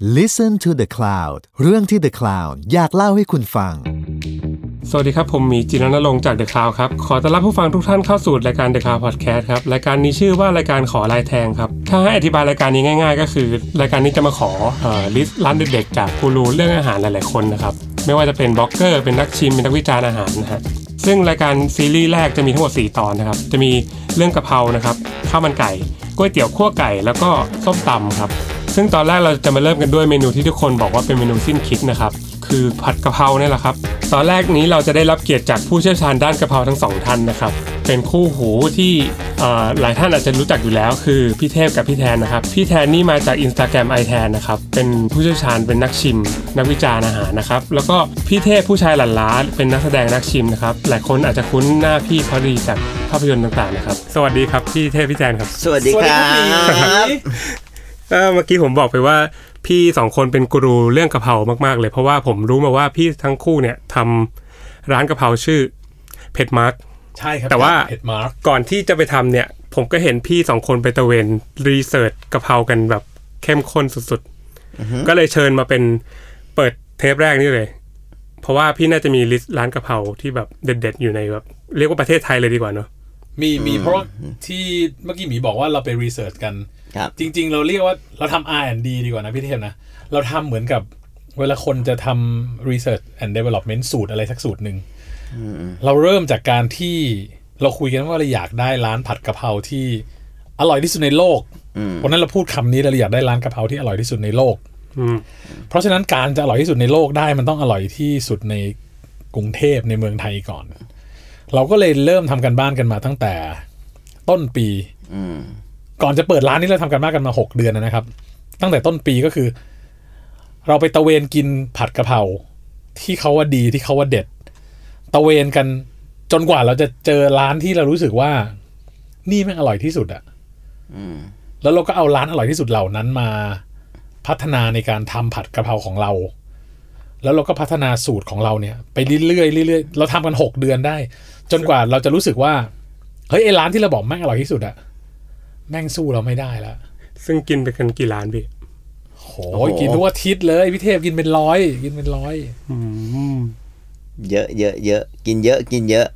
Listen to the Cloud เรื่องที่ The Cloud อยากเล่าให้คุณฟัง สวัสดีครับ ผมมีจิรณรงค์จาก The Cloud ครับ ขอต้อนรับผู้ฟังทุกท่านเข้าสู่รายการ The Cloud Podcast ครับ รายการนี้ชื่อว่ารายการขอลายแทงครับ ถ้าให้อธิบายรายการนี้ง่าย ๆ ก็คือ รายการนี้จะมาขอเอ่อ list ร้านเด็ดๆจากกูรูเรื่องอาหารหลายๆคนนะครับ ไม่ว่าจะเป็นบล็อกเกอร์เป็นนักชิมเป็นนักวิจารณ์อาหารนะฮะซึ่งรายการซีรีส์แรกจะมีทั้งหมด4 ตอนนะครับ จะมีเรื่องกะเพรานะครับข้าวมันไก่ก๋วยเตี๋ยวคั่วไก่แล้วก็ส้มตำครับ ซึ่งตอนแรกเราจะมาเริ่มกันด้วยเมนูที่ทุกคนบอกว่าเป็นเมนูสิ้นคิดนะครับ คือผัดกะเพราเนี่ยแหละครับ ตอนแรกนี้เราจะได้รับเกียรติจากผู้เชี่ยวชาญด้านกะเพราทั้งสองท่านนะครับ เป็นคู่หูที่เอ่อหลายท่านอาจจะรู้จักอยู่แล้ว คือพี่เทพกับพี่แทนนะครับ พี่แทนนี่มาจาก Instagram i แทนนะครับ เป็นผู้เชี่ยวชาญเป็นนักชิม นักวิจารณ์อาหารนะครับ แล้วก็พี่เทพผู้ชายหลั่นล้าเป็นนักแสดงนักชิมนะครับ หลายคนอาจจะคุ้นหน้าพี่เขาดีจากภาพยนตร์ต่างๆนะครับ สวัสดีครับพี่เทพพี่แทนครับ สวัสดีครับ เอ่อเมื่อกี้ผมบอกไปว่าพี่สองคนเป็นกูรูเรื่องกะเพรามากๆเลย เพราะว่าผมรู้มาว่าพี่ทั้งคู่เนี่ยทำร้านกะเพราชื่อเผ็ดมาร์กใช่ครับแต่ว่าเผ็ดมาร์กก่อนที่จะไปทำเนี่ย ผมก็เห็นพี่สองคนไปตระเวน research กะเพรากันแบบเข้มข้นสุดๆ ก็เลยเชิญมาเป็นเปิดเทปแรกนี่เลย เพราะว่าพี่น่าจะมี list ร้านกะเพราที่แบบเด็ด ๆ อยู่ในแบบเรียกว่าประเทศไทยเลยดีกว่าเนอะมีมีเพราะว่าที่เมื่อกี้หมีบอกว่าเราไป research กัน ครับ จริง ๆ เราเรียกว่าเราทำ R&D ดีกว่านะพี่เทพนะ เราทำเหมือนกับเวลาคนจะทำ research and development สูตรอะไรสักสูตรหนึ่ง เราเริ่มจากการที่เราคุยกันว่าเราอยากได้ร้านผัดกะเพราที่อร่อยที่สุดในโลก วันนั้นเราพูดคำนี้เราอยากได้ร้านกะเพราที่อร่อยที่สุดในโลกอืมเพราะฉะนั้นการจะอร่อยที่สุดในโลกได้มันต้องอร่อยที่สุดในกรุงเทพในเมืองไทยก่อน เราก็เลยเริ่มทำกันบ้านกันมาตั้งแต่ต้นปี ก่อนจะเปิดร้านนี้เราทำกันบ้านกันมาหกเดือนนะครับ ตั้งแต่ต้นปีก็คือ เราไปตะเวนกินผัดกะเพราที่เขาว่าดีที่เขาว่าเด็ด ตะเวนกันจนกว่าเราจะเจอร้านที่เรารู้สึกว่า นี่แม่งอร่อยที่สุดอะแล้วเราก็เอาร้านอร่อยที่สุดเหล่านั้นมา พัฒนาในการทำผัดกะเพราของเรา แล้วเราก็พัฒนาสูตรของเราเนี่ย ไปเรื่อยๆเรื่อยๆเราทำกันหกเดือนได้ จนกว่าเราจะรู้สึกว่าเฮ้ยไอ้ร้านที่เราบอกแม่งอร่อยที่สุดอะ แม่งสู้เราไม่ได้แล้ว ซึ่งกินไปกันกี่ร้านพี่โอ้ยกินทุกอาทิตย์เลยพี่เทพกินเป็นร้อย กินเป็นร้อยอืมเยอะเยอะเยอะกินเยอะกินเยอะ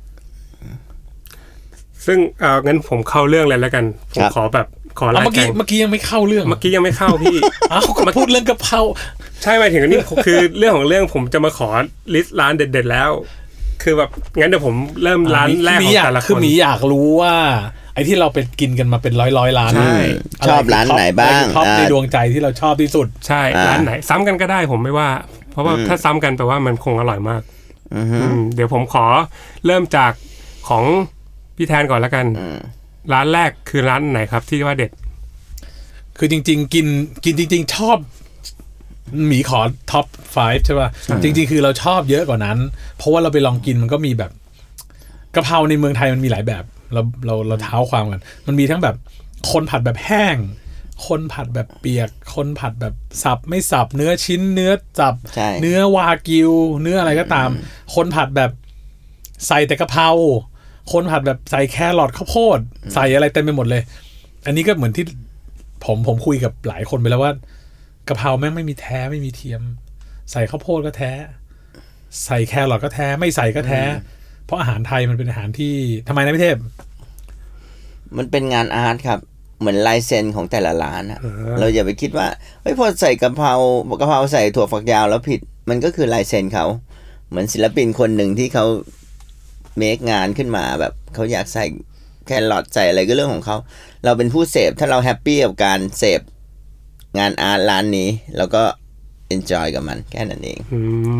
ซึ่งเอ่องั้นผมเข้าเรื่องเลยแล้วกันผมครับขอแบบขอเอาลายเมื่อแทกี้งเมื่อกี้ยังไม่เข้าเรื่องเมื่อกี้ยังไม่เข้าพี่อ้าวก็พูดเรื่องกะเพราใช่หมายถึงนี่คือเรื่องของเรื่องผมจะมาขอลิสต์ร้านเด็ด ๆ แล้ว คือแบบงั้นเดี๋ยวผมเริ่มร้านแรกหขมีองอยากแต่ละคคือนหมีอยากรู้ว่า ไอ้ที่เราไปกินกันมาเป็นร้อยร้อยๆร้านใช่ะชอบร้านไหนบ้างท็อปอ่าในดวงใจที่เราชอบที่สุด ใช่อ่า ร้านไหน ซ้ำกันก็ได้ผมไม่ว่า เพราะว่าถ้าซ้ำกันแปลว่ามันคงอร่อยมากอือฮึ อืมเดี๋ยวผมขอเริ่มจากของพี่แทนก่อนแล้วกันร้านแรกคือร้านไหนครับที่ว่าเด็ด คือจริง ๆ กินกินจริง ๆ ชอบหมีขอท็อป 5 ใช่ป่ะ จริง ๆ คือเราชอบเยอะกว่านั้น เพราะว่าเราไปลองกินมันก็มีแบบกะเพราในเมืองไทยมันมีหลายแบบ เราเราเราเท้าความกัน มันมีทั้งแบบคนผัดแบบแห้ง คนผัดแบบเปียก คนผัดแบบสับไม่สับ เนื้อชิ้น เนื้อสับใช่เนื้อวากิว เนื้ออะไรก็ตาม คนผัดแบบใส่แต่กะเพรา คนผัดแบบใส่แครอทข้าวโพด ใส่อะไรเต็มไปหมดเลย อันนี้ก็เหมือนที่ผมผมคุยกับหลายคนไปแล้วว่ากะเพราแม่งไม่มีแท้ไม่มีเทียม ใส่ข้าวโพดก็แท้ ใส่แครอทก็แท้ ไม่ใส่ก็แท้ เพราะอาหารไทยมันเป็นอาหารที่ทำไมนะพี่เทพ มันเป็นงานอart ครับ เหมือนลายเซ็นของแต่ละร้านอะเราอย่าไปคิดว่าเฮ้ยพอใส่กะเพรากะเพราใส่ถั่วฝักยาวแล้วผิด มันก็คือลายเซ็นเขาเหมือนศิลปินคนหนึ่งที่เขา make งานขึ้นมาแบบเขาอยากใส่แครอทใส่อะไรก็เรื่องของเขา เราเป็นผู้เสพถ้าเรา happy กับการเสพงาน art ร้านนี้เราก็ enjoy กับมันแค่นั้นเองอื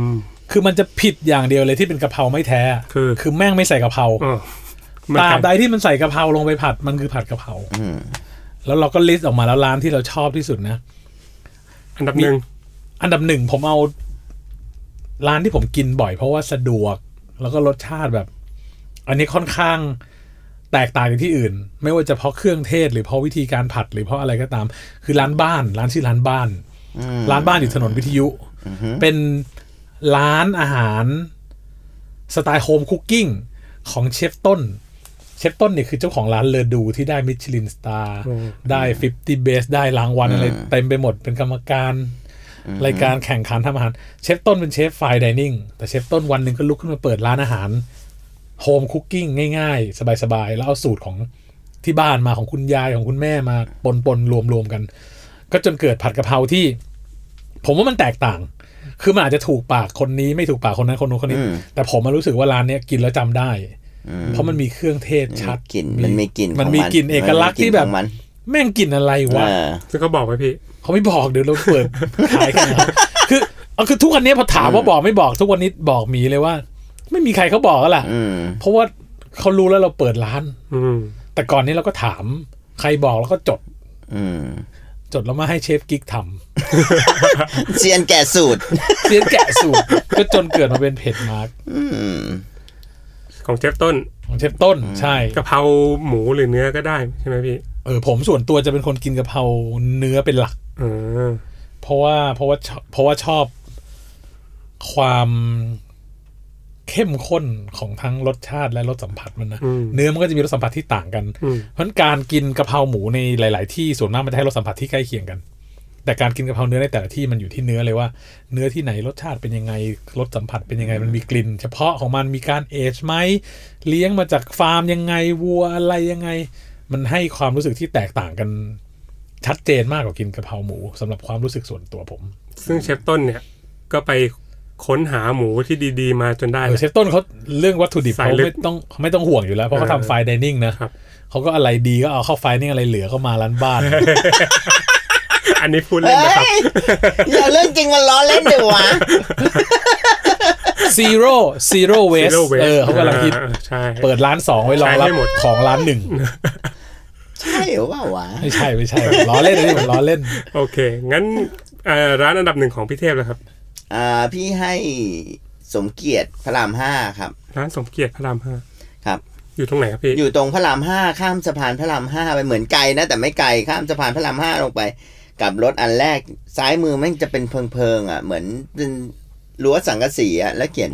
ม คือมันจะผิดอย่างเดียวเลยที่เป็นกะเพราไม่แท้ คือ คือแม่งไม่ใส่กะเพราอ๋อมันตรากลาบยใดที่มันใส่กะเพราลงไปผัดมันคือผัดกะเพราแล้วเราก็ลิสต์ออกมาแล้วร้านที่เราชอบที่สุดนะ อันดับหนึ่ง อันดับหนึ่งผมเอา ร้านที่ผมกินบ่อย เพราะว่าสะดวก แล้วก็รสชาติแบบ อันนี้ค่อนข้างแตกต่างจากที่อื่น ไม่ว่าจะเพราะเครื่องเทศ หรือเพราะวิธีการผัดหรือเพราะอะไรก็ตาม คือร้านบ้าน ร้านชื่อร้านบ้าน ร้านบ้านอยู่ถนนวิทยุ เป็น ร้านอาหารสไตล์ home cooking ของเชฟต้น เชฟต้นเนี่ยคือเจ้าของร้านเลอดูที่ได้ Michelin star ได้50 Best ได้รางวัลอะไรเต็มไปหมดเป็นกรรมการรายการแข่งขันทำอาหาร เชฟต้นเป็นเชฟ fine dining แต่เชฟต้นวันหนึ่งก็ลุกขึ้นมาเปิดร้านอาหาร home cooking ง่ายๆ สบายๆ แล้วเอาสูตรของที่บ้านมาของคุณยายของคุณแม่มาปนปนรวมรวมๆ กัน ก็จนเกิดผัดกะเพราที่ ผมว่ามันแตกต่าง คือมันอาจจะถูกปากคนนี้ไม่ถูกปากคนนั้นคนนู้นคนนี้อืมแต่ผมมารู้สึกว่าร้านเนี้ยกินแล้วจำได้ เพราะมันมีเครื่องเทศชัดกลิ่นมันมีกลิ่นมันของมีกลิ่นเอกลักษณ์ที่แบบมันมีกลิ่นของมันแม่งกลิ่นอะไรวะเออซึ่งเขาบอกไหมพี่เขาไม่บอกเดี๋ยวเราเปิดขายกันนะครับคือเอาคือทุกวันนี้พอถามว่าบอกไม่บอกทุกวันนี้บอกหมีเลยว่า ไม่มีใครเขาบอกแล้วล่ะอืมเพราะว่าเขารู้แล้วเราเปิดร้าน อืมแต่ก่อนนี้เราก็ถาม ใครบอกแล้วก็จด อืม จดแล้วมาให้เชฟกิ๊กทำเซียนแกะสูตรเซียนแกะสูตร ก็จนเกิดมาเป็นเผ็ดมาร์กอืมของเชฟต้น ของเชฟต้นใช่กะเพราหมูหรือเนื้อก็ได้ใช่ไหมพี่เออผมส่วนตัวจะเป็นคนกินกะเพราเนื้อเป็นหลักอืมเพราะว่าเพราะว่าชอบเพราะว่าชอบความ เข้มข้นของทั้งรสชาติและรสสัมผัสมันนะอืมเนื้อมันก็จะมีรสสัมผัสที่ต่างกันอืมเพราะฉะนั้นการกินกะเพราหมูในหลาย ๆ ที่ส่วนมากมันจะให้รสสัมผัสที่ใกล้เคียงกัน แต่การกินกะเพราเนื้อในแต่ละที่มันอยู่ที่เนื้อเลยว่า เนื้อที่ไหนรสชาติเป็นยังไงรสสัมผัสเป็นยังไงมันมีกลิ่น เฉพาะของมันมีการเอจไหมเลี้ยงมาจากฟาร์มยังไงวัวอะไรยังไง มันให้ความรู้สึกที่แตกต่างกันชัดเจนมากกว่ากินกะเพราหมูสำหรับความรู้สึกส่วนตัวผม ซึ่งเชฟต้นเนี่ยก็ไป ค้นหาหมูที่ดีๆ มาจนได้เออเชฟต้นเขาเรื่องวัตถุดิบสายเขาลึกไม่ต้องไม่ต้องห่วงอยู่แล้ว เพราะเขาเออทำไฟดิเนิ่งนะครับเขาก็อะไรดีก็เอาเข้าไฟนิ่งอะไรเหลือก็มาร้านบ้าน อันนี้พูดเล่นนะครับอย่าเรื่องจริงมันล้อเล่นเดี๋ยววะ zero zero waste Zero waste เออเขากำลังคิดอ่าใช่เปิดร้านสองไว้รองรับใช้ให้หมดของร้านหนึ่งใช่หรือเปล่าวะ ไม่ใช่ไม่ใช่ล้อเล่นอันนี้ผมล้อเล่น โอเค งั้นเอ่อร้านอันดับหนึ่งของพี่เทพเลยครับ อ่าพี่ให้สมเกียรติพระรามห้าครับ ร้านสมเกียรติพระรามห้าครับ อยู่ตรงไหนครับพี่อยู่ตรงพระรามห้าข้ามสะพานพระรามห้าไปเหมือนไกลนะแต่ไม่ไกลข้ามสะพานพระรามห้าลงไปกลับรถอันแรกซ้ายมือแม่งจะเป็นเพิงเพิงๆอะ เหมือนเป็นรั้วสังกะสีอะแล้วเขียน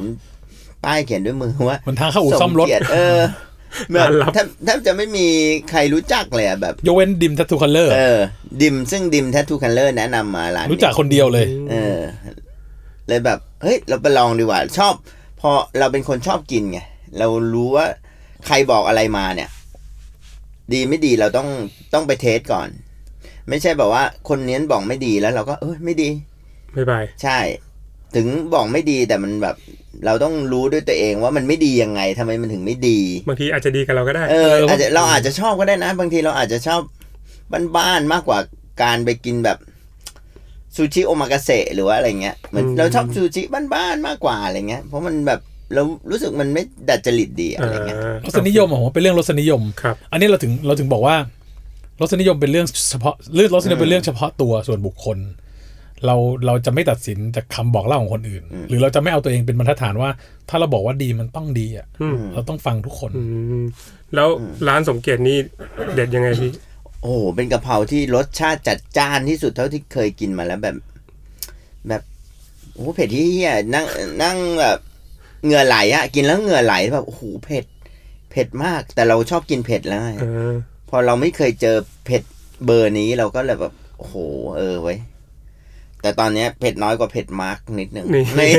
ป้ายเขียนด้วยมือว่าเหมือนทางเข้าอู่ซ่อมรถ เกียติเออแบบร้านลับแทบแทบจะไม่มีใครรู้จักเลยอะแบบ ยกเว้นดิม Tattoo Colour เออ ดิมซึ่งดิมแท t ทูคันเลอร์แนะนำมาร้านนี้รู้จักคนเดียวเลย เออ เลยแบบเฮ้ยเราไปลองดีกว่าชอบ พอเราเป็นคนชอบกินไงเรารู้ว่าใครบอกอะไรมาเนี่ย ดีไม่ดีเราต้องต้องไป test ก่อน ไม่ใช่แบบว่าคนนี้บอกไม่ดีแล้วเราก็เอ้ยไม่ดี bye bye ใช่ ถึงบอกไม่ดีแต่มันแบบ เราต้องรู้ด้วยตัวเองว่ามันไม่ดียังไงทำไมมันถึงไม่ดี บางทีอาจจะดีกับเราก็ได้เออเอออาจจะเราอาจจะชอบก็ได้นะ บางทีเราอาจจะชอบบ้านๆมากกว่าการไปกินแบบ ซูชิโอมากาเสะหรือว่าอะไรเงี้ยเหมือนอืมเราชอบซูชิบ้านๆมากกว่าอะไรเงี้ย เพราะมันแบบเรารู้สึกมันไม่ดัดจริตดีอะไรเงี้ยอ่ารสนิยมอะผมว่าเป็นเรื่องรสนิยมครับ อันนี้เราถึงเราถึงบอกว่ารสนิยมเป็นเรื่องเฉพาะเรื่องรสนิยมเป็นเรื่องเฉพาะตัวส่วนบุคคล เราเราจะไม่ตัดสินจากคำบอกเล่าของคนอื่น หรือเราจะไม่เอาตัวเองเป็นบรรทัดฐานว่า ถ้าเราบอกว่าดีมันต้องดีอะอืมเราต้องฟังทุกคนอืมแล้วร้านสมเกียรตินี่เด็ดยังไงพี่ โอ้โหเป็นกะเพราที่รสชาติจัดจ้านที่สุดเท่าที่เคยกินมาแล้วแบบ แบบโอ้โหเผ็ดที่เฮียนั่งนั่งแบบเหงื่อไหลอะกินแล้วเหงื่อไหลแบบโอ้โหเผ็ด เผ็ดมาก แต่เราชอบกินเผ็ดแล้วไงเออพอเราไม่เคยเจอเผ็ดเบอร์นี้เราก็เลยแบบโอ้โหเออเว้ยแต่ตอนเนี้ยเผ็ดน้อยกว่าเผ็ดมาร์กนิดหนึ่งนี่นี่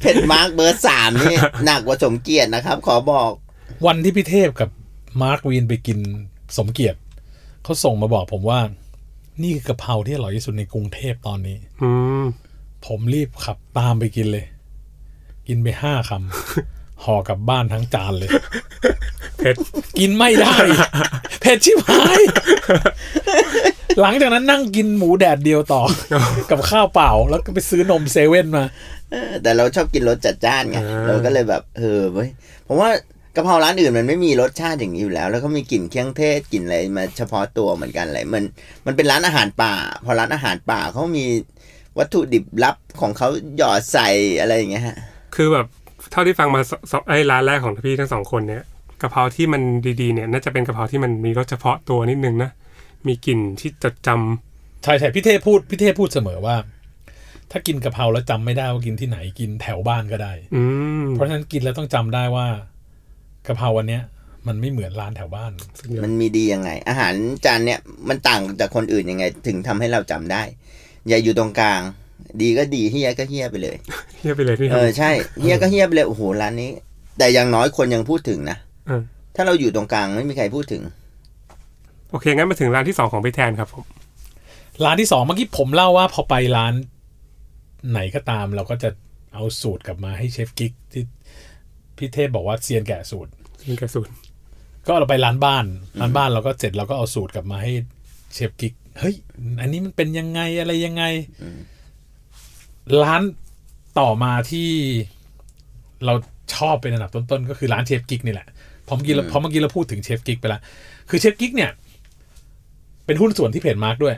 เผ็ดมาร์กเบอร์สามนี่หนักกว่าสมเกียรตินะครับ ขอบอก วันที่พี่เทพกับมาร์ควินไปกินสมเกียรติ เขาส่งมาบอกผมว่า นี่คือกะเพราที่อร่อยที่สุดในกรุงเทพตอนนี้ อืมผมรีบขับตามไปกินเลย กินไปห้าคำห่อกลับบ้านทั้งจานเลย เผ็ด กินไม่ได้ เผ็ดชิบหาย หลังจากนั้นนั่งกินหมูแดดเดียวต่อ กับข้าวเปล่า แล้วก็ไปซื้อนมเซเว่นมาเออแต่เราชอบกินรสจัดจ้านไงอ่าเราก็เลยแบบ เออเว้ยผมว่า กะเพราร้านอื่นมันไม่มีรสชาติอย่างนี้อยู่แล้ว แล้วก็มีกลิ่นเครื่องเทศกลิ่นอะไรมาเฉพาะตัวเหมือนกันอะไรมัน มันเป็นร้านอาหารป่า พอร้านอาหารป่าเขามีวัตถุดิบลับของเขาหยอดใส่อะไรอย่างเงี้ยฮะ คือแบบเท่าที่ฟังมาสสไอ้ร้านแรกของพี่ทั้งสองคนเนี่ยกะเพราที่มันดีๆเนี่ยน่าจะเป็นกะเพราที่มันมีรสเฉพาะตัวนิดนึงนะมีกลิ่นที่จดจำใช่ใช่พี่เทพพูดพี่เทพพูดเสมอว่า ถ้ากินกะเพราแล้วจำไม่ได้ว่ากินที่ไหนกินแถวบ้านก็ได้ อืมเพราะฉะนั้นกินแล้วต้องจำได้ว่า กะเพราวันเนี้ยมันไม่เหมือนร้านแถวบ้านสุดยอดมันมีดียังไง อาหารจานเนี้ยมันต่างจากคนอื่นยังไง ถึงทำให้เราจำได้ อย่าอยู่ตรงกลาง ดีก็ดีเฮียก็เฮียไปเลยเฮียไปเลยที่เออใช่เฮียก็เฮียไปเลยโอ้โหร้านนี้ แต่อย่างน้อยคนยังพูดถึงนะเออถ้าเราอยู่ตรงกลางไม่มีใครพูดถึง โอเคงั้นมาถึงร้านที่สองของพี่แทนครับผมร้านที่สองเมื่อกี้ผมเล่าว่าพอไปร้านไหนก็ตามเราก็จะเอาสูตรกลับมาให้เชฟกิ๊กที่ พี่เทพบอกว่าเซียนแกะสูตรซึ่งกระสุนก็เราไปร้านบ้านร้านบ้านเราก็เสร็จเราก็เอาสูตรกลับมาให้เชฟกิ๊กเฮ้ย อันนี้มันเป็นยังไงอะไรยังไงร้านต่อมาที่เราชอบเป็นอันดับต้นๆ ก็คือร้านเชฟกิ๊กนี่แหละเพอเมื่อกี้เราเพอเมื่อกี้เราพูดถึงเชฟกิ๊กไปแล้วคือเชฟกิ๊กเนี่ย เป็นหุ้นส่วนที่เผ็ดมาร์กด้วย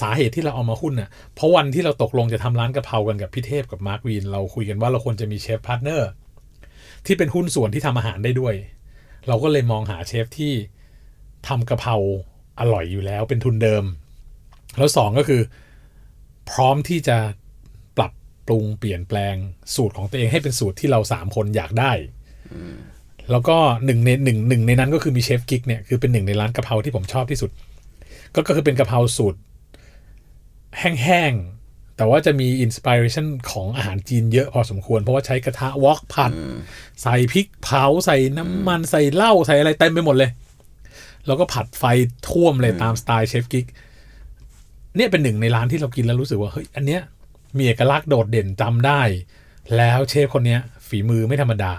สาเหตุที่เราเอามาหุ้นน่ะเพราะวันที่เราตกลงจะทำร้านกะเพรากันกับพี่เทพกับมาร์กวิน เราคุยกันว่าเราควรจะมีเชฟ partner ที่เป็นหุ้นส่วนที่ทำอาหารได้ด้วย เราก็เลยมองหาเชฟที่ทำกะเพราอร่อยอยู่แล้วเป็นทุนเดิม แล้วสองก็คือ พร้อมที่จะปรับปรุงเปลี่ยนแปลงสูตรของตัวเองให้เป็นสูตรที่เราสามคนอยากได้แล้วก็หนึ่งในหนึ่งหนึ่งในนั้นก็คือมีเชฟกิ๊กเนี่ยคือเป็นหนึ่งในร้านกะเพราที่ผมชอบที่สุด ก็ก็คือเป็นกะเพราสูตร แห้งๆ แต่ว่าจะมี inspiration ของอาหารจีนเยอะพอสมควร เพราะว่าใช้กระทะ wok ผัด ใส่พริกเผาใส่น้ำมันใส่เหล้าใส่อะไรเต็มไปหมดเลย แล้วก็ผัดไฟท่วมเลยตามสไตล์เชฟกิ๊กเนี่ยเป็นหนึ่งในร้านที่เรากินแล้วรู้สึกว่าเฮ้ยอันเนี้ยมีเอกลักษณ์โดดเด่นจำได้ แล้วเชฟคนเนี้ย ฝีมือไม่ธรรมดา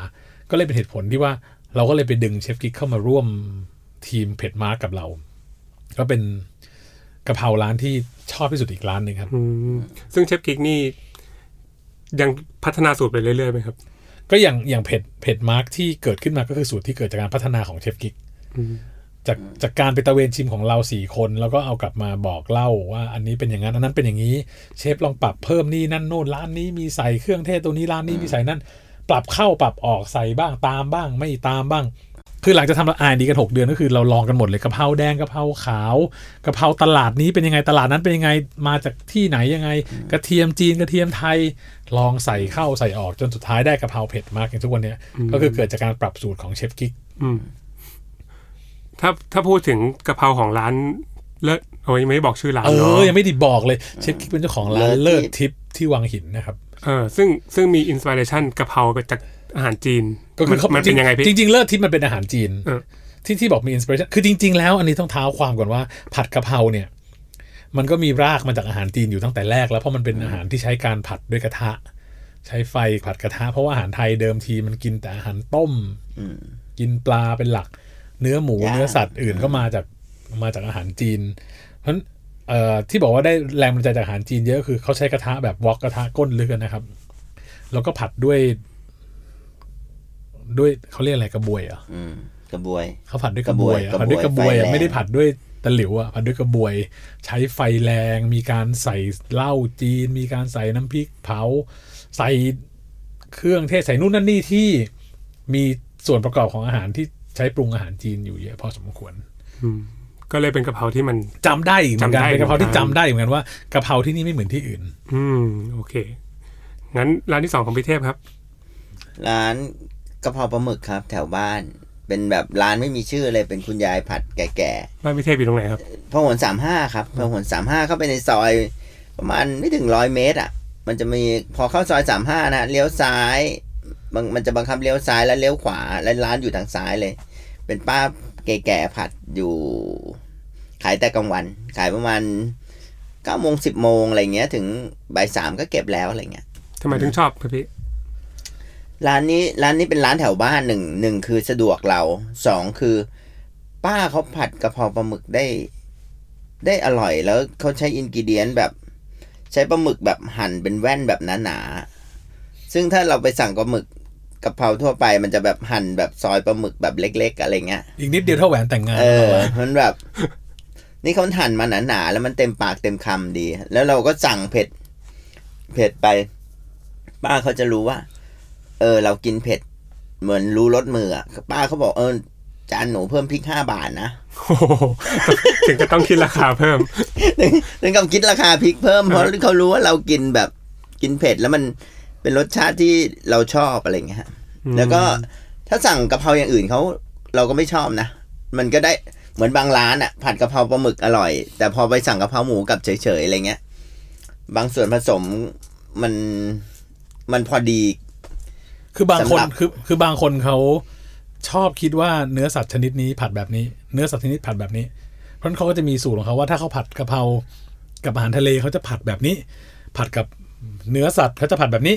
ก็เลยเป็นเหตุผลที่ว่าเราก็เลยไปดึงเชฟกิ๊กเข้ามาร่วมทีมเผ็ดมาร์กกับเรา ก็เป็น กะเพราร้านที่ชอบที่สุดอีกร้านหนึ่งครับอืมซึ่งเชฟกิ๊กนี่ยังพัฒนาสูตรไปเรื่อยๆไหมครับ ก็อย่างอย่างเผ็ดเผ็ดมาร์กที่เกิดขึ้นมาก็คือสูตรที่เกิดจากการพัฒนาของเชฟกิ๊กจากจากการไปตะเวนชิมของเราสี่คน แล้วก็เอากลับมาบอกเล่าว่าอันนี้เป็นอย่างนั้นอันนั้นเป็นอย่างนี้ เชฟลองปรับเพิ่มนี่นั่นโน่นร้านนี้มีใส่เครื่องเทศตัวนี้ร้านนี้มีใส่นั่น ปรับเข้าปรับออกใส่บ้างตามบ้าง ไม่ตามบ้าง คือหลังจากทำอ่านดีกัน 6 เดือนก็คือเราลองกันหมดเลยกะเพราแดงกะเพราขาวกะเพราตลาดนี้เป็นยังไงตลาดนั้นเป็นยังไงมาจากที่ไหนยังไง กระเทียมจีนกระเทียมไทย ลองใส่เข้าใส่ออกจนสุดท้ายได้กะเพราเผ็ดมาร์กอย่างทุกวันเนี้ยก็คือเกิดจากการปรับสูตรของเชฟกิ๊กอืมถ้าถ้าพูดถึงกะเพราของร้านเลิศโอ้ยไม่ได้บอกชื่อร้านเอเนาะอยังไม่ได้บอกเลยเชฟกิ๊กเป็นเจ้าของร้านเลิเลิศศทิพย์ที่วังหินนะครับเออซึ่งซึ่งมี inspiration กะเพราจากอาหารจีน ก็คือเขามันเป็นยังไงพี่จริงๆเลิศทิพย์มันเป็นอาหารจีนเออที่ที่บอกมี inspiration คือจริง ๆ แล้วอันนี้ต้องเท้าความก่อนว่าผัดกะเพราเนี่ย มันก็มีรากมาจากอาหารจีนอยู่ตั้งแต่แรกแล้วเพราะมันเป็นอาหารที่ใช้การผัดด้วยกระทะ ใช้ไฟผัดกระทะ เพราะว่าอาหารไทยเดิมทีมันกินแต่อาหารต้มอืมกินปลาเป็นหลัก เนื้อหมูย่างเนื้อสัตว์อื่นก็มาจากมาจากอาหารจีน เพราะฉะนั้นเอ่อที่บอกว่าได้แรงบันดาลใจจากอาหารจีนเยอะคือเขาใช้กระทะแบบวอกกระทะก้นลึกอะนะครับ แล้วก็ผัดด้วย ด้วยเขาเรียกอะไรกระบวยเหรอะอืมกระบวยเขาผัดด้วยกระบวยอะกระบวยผัดด้วยกระบวยไฟอะแรงไม่ได้ผัดด้วยตะหลิวอะผัดด้วยกระบวย ใช้ไฟแรง มีการใส่เหล้าจีน มีการใส่น้ำพริกเผา ใส่เครื่องเทศใส่นู่นนั่นนี่ที่มีส่วนประกอบของอาหารที่ใช้ปรุงอาหารจีนอยู่เยอะพอสมควรอืมก็เลยเป็นกะเพราที่มันจำได้อีกเหมือนกันจำได้เป็นกะเพราที่เหมือนกันจำได้เหมือนกันว่ากะเพราที่นี่ไม่เหมือนที่อื่น อืมโอเค งั้นร้านที่สองของพี่เทพครับ ร้าน กะเพราปลาหมึกครับ แถวบ้าน เป็นแบบร้านไม่มีชื่อเลยเป็นคุณยายผัดแก่บ้านพี่เทพอยู่ตรงไหนครับ ๆพหลสามห้าครับพหลสามห้าเข้าไปในซอย ประมาณไม่ถึงร้อยเมตรอะ มันจะมีพอเข้าซอยสามห้านะเลี้ยวซ้ายบางมันจะบังคับเลี้ยวซ้ายแล้วเลี้ยวขวาและร้านอยู่ทางซ้ายเลย เป็นป้าแก่ๆผัดอยู่ ขายแต่กลางวัน ขายประมาณเก้าโมงสิบโมงอะไรเงี้ย ถึงบ่ายสามก็เก็บแล้วอะไรเงี้ย ทำไมถึงชอบครับพี่ ร้านนี้ร้านนี้เป็นร้านแถวบ้านหนึ่งหนึ่งคือสะดวกเราสองคือ ป้าเขาผัดกะเพราปลาหมึกได้ ได้อร่อยแล้วเขาใช้อินกิเดียนแบบ ใช้ปลาหมึกแบบหั่นเป็นแว่นแบบหนาๆซึ่งถ้าเราไปสั่งปลาหมึกกะเพราทั่วไปมันจะแบบหั่นแบบซอยปลาหมึกแบบเล็ก ๆ อะไรเงี้ยอีกนิดเดียวเท่าแหวนแต่งงานเออมันแบบ นี่เขาหั่นมาหนาๆแล้วมันเต็มปากเต็มคำดี แล้วเราก็สั่งเผ็ดเผ็ดไป ป้าเขาจะรู้ว่า เออ เรากินเผ็ด เหมือนรู้รสมืออะป้าเขาบอกเออจานหนูเพิ่มพริกห้าบาทนะโอ้โหถึงก็ต้องคิดราคาเพิ่มถึงถึงกับคิดราคาพริกเพิ่มเพราะเขารู้ว่าเรากินแบบกินเผ็ดแล้วมันเป็นรสชาติที่เราชอบอะไรอย่างเงี้ยฮะแล้วก็ถ้าสั่งกะเพราอย่างอื่นเขาเราก็ไม่ชอบนะ มันก็ได้เหมือนบางร้านอะ ผัดกะเพราปลาหมึกอร่อย แต่พอไปสั่งกะเพราหมูกับเฉยๆอะไรเงี้ย บางส่วนผสมมันมันพอดี คือบางคนสำหรับคือคือบางคนเขาชอบคิดว่าเนื้อสัตว์ชนิดนี้ผัดแบบนี้ เนื้อสัตว์ชนิดผัดแบบนี้ เพราะฉะนั้นเขาก็จะมีสูตรของเขาว่าถ้าเขาผัดกะเพรากับอาหารทะเลเขาจะผัดแบบนี้ ผัดกับเนื้อสัตว์เขาจะผัดแบบนี้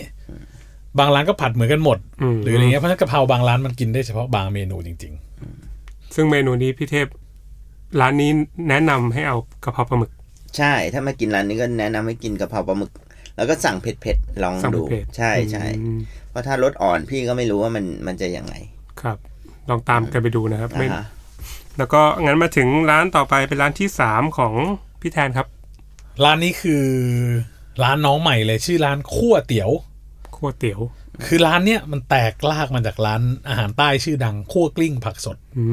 บางร้านก็ผัดเหมือนกันหมดอืมหรืออะไรเงี้ยเพราะฉะนั้นกะเพราบางร้านมันกินได้เฉพาะบางเมนูจริงซึ่งเมนูนี้พี่เทพร้านนี้แนะนำให้เอากะเพราปลาหมึก ใช่ ถ้ามากินร้านนี้ก็แนะนำให้กินกะเพราปลาหมึก แล้วก็สั่งเผ็ดๆลองสั่งดูเผ็ดๆใช่ใช่อืมเพราะถ้ารสอ่อนพี่ก็ไม่รู้ว่ามันมันจะยังไง ครับ ลองตามกันไปดูนะครับไม่อ่าฮะแล้วก็งั้นมาถึงร้านต่อไปเป็นร้านที่สามของพี่แทนครับๆร้านนี้คือร้านน้องใหม่เลยชื่อร้านขั้วเตี๋ยวขั้วเตี๋ยว คือร้านเนี้ยมันแตกลากมาจากร้านอาหารใต้ชื่อดังขั้วกลิ้งผักสด อื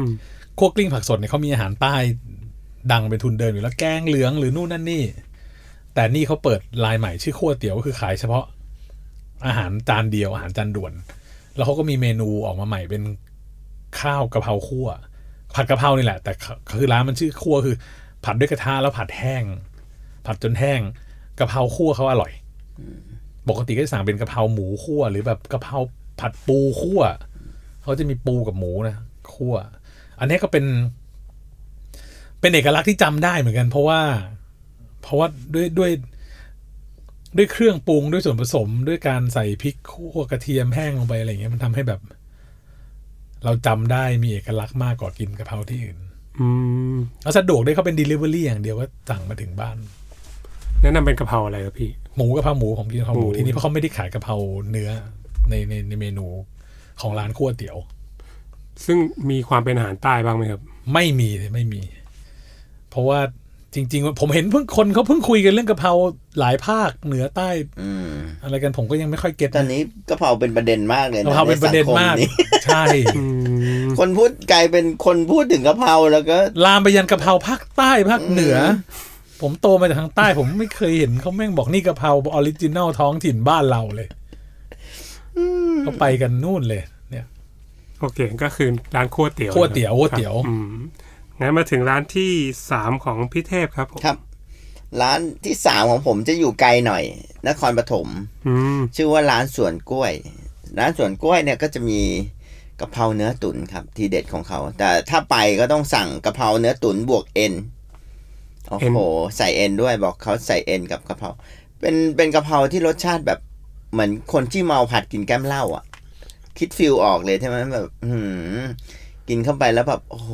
มคั่วกลิ้งผักสดเนี่ยเขามีอาหารใต้ดังเป็นทุนเดิมอยู่แล้วแกงเหลืองหรือนู่นนั่นนี่ แต่นี่เขาเปิดลายใหม่ชื่อขั้วเตี๋ยวก็คือขายเฉพาะ อาหารจานเดียวอาหารจานด่วน แล้วเขาก็มีเมนูออกมาใหม่เป็นข้าวกะเพราคั่วผัดกะเพรานี่แหละ แต่คือร้านมันชื่อคั่วคือ ผัดด้วยกระทะแล้วผัดแห้ง ผัดจนแห้งกะเพราคั่วเขาอร่อยปกติก็จะสั่งเป็นกะเพราหมูคั่วหรือแบบกะเพราผัดปูคั่วเขาจะมีปูกับหมูนะคั่ว อันนี้ก็เป็น เป็นเอกลักษณ์ที่จำได้เหมือนกัน เพราะว่า เพราะว่าด้วยด้วยด้วยเครื่องปรุงด้วยส่วนผสมด้วยการใส่พริกคั่วกระเทียมแห้งลงไปอะไรอย่างเงี้ยมันทำให้แบบ เราจำได้มีเอกลักษณ์มากกว่ากินกะเพราที่อื่น อืมแล้วสะดวกได้วยเขาเป็น delivery อย่างเดียวก็สั่งมาถึงบ้าน แนะนำเป็นกะเพราอะไรครับพี่หมูกะเพราหมูผมกินกะเพราหมูหมูที่นี่เพราะเขาไม่ได้ขายกะเพราเนื้อในในในเมนูของร้านคั่วเตี๋ยว ซึ่งมีความเป็นอาหารใต้บ้างไหมครับ ไม่มีเลยไม่มี เพราะว่า จริง ๆ ผมเห็นเพิ่งคนเขาเพิ่งคุยกันเรื่องกะเพราหลายภาคเหนือใต้อืมอะไรกันผมก็ยังไม่ค่อยเก็ตตอนนี้กะเพราเป็นประเด็นมากเลยกะเพราเป็นประเด็นมากใสังคนี้ใช่อืมคนพูดกลายเป็นคนพูดถึงกะเพราแล้วก็ ลามไปยันกะเพราภาคใต้ภาคเหนือ ผมโตมาจากทางใต้ ผมไม่เคยเห็นเขาแม่งบอกนี่กะเพราออริจินัลท้องถิ่นบ้านเราเลยเขาไปกันนู่นเลย เนี่ยโอเคก็คือร้านขั้วเตี๋ยวคั่วเตี๋ยวนะครับคั่วเตี๋ยวอืม งั้นมาถึงร้านที่สามของพี่เทพครับผมครับ ร้านที่สามของผมจะอยู่ไกลหน่อย นครปฐมอืมชื่อว่าร้านสวนกล้วย ร้านสวนกล้วยเนี่ยก็จะมีกะเพราเนื้อตุ๋นครับ ทีเด็ดของเขา แต่ถ้าไปก็ต้องสั่งกะเพราเนื้อตุ๋นบวกเอ็นโอ้โหใส่เอ็นด้วยบอกเขาใส่เอ็นกับกะเพราเป็นเป็นกะเพราที่รสชาติแบบเหมือนคนที่เมาผัดกินแก้มเหล้าอะ คิดฟิลออกเลยใช่ไหมแบบ อืม กินเข้าไปแล้วแบบโอ้โห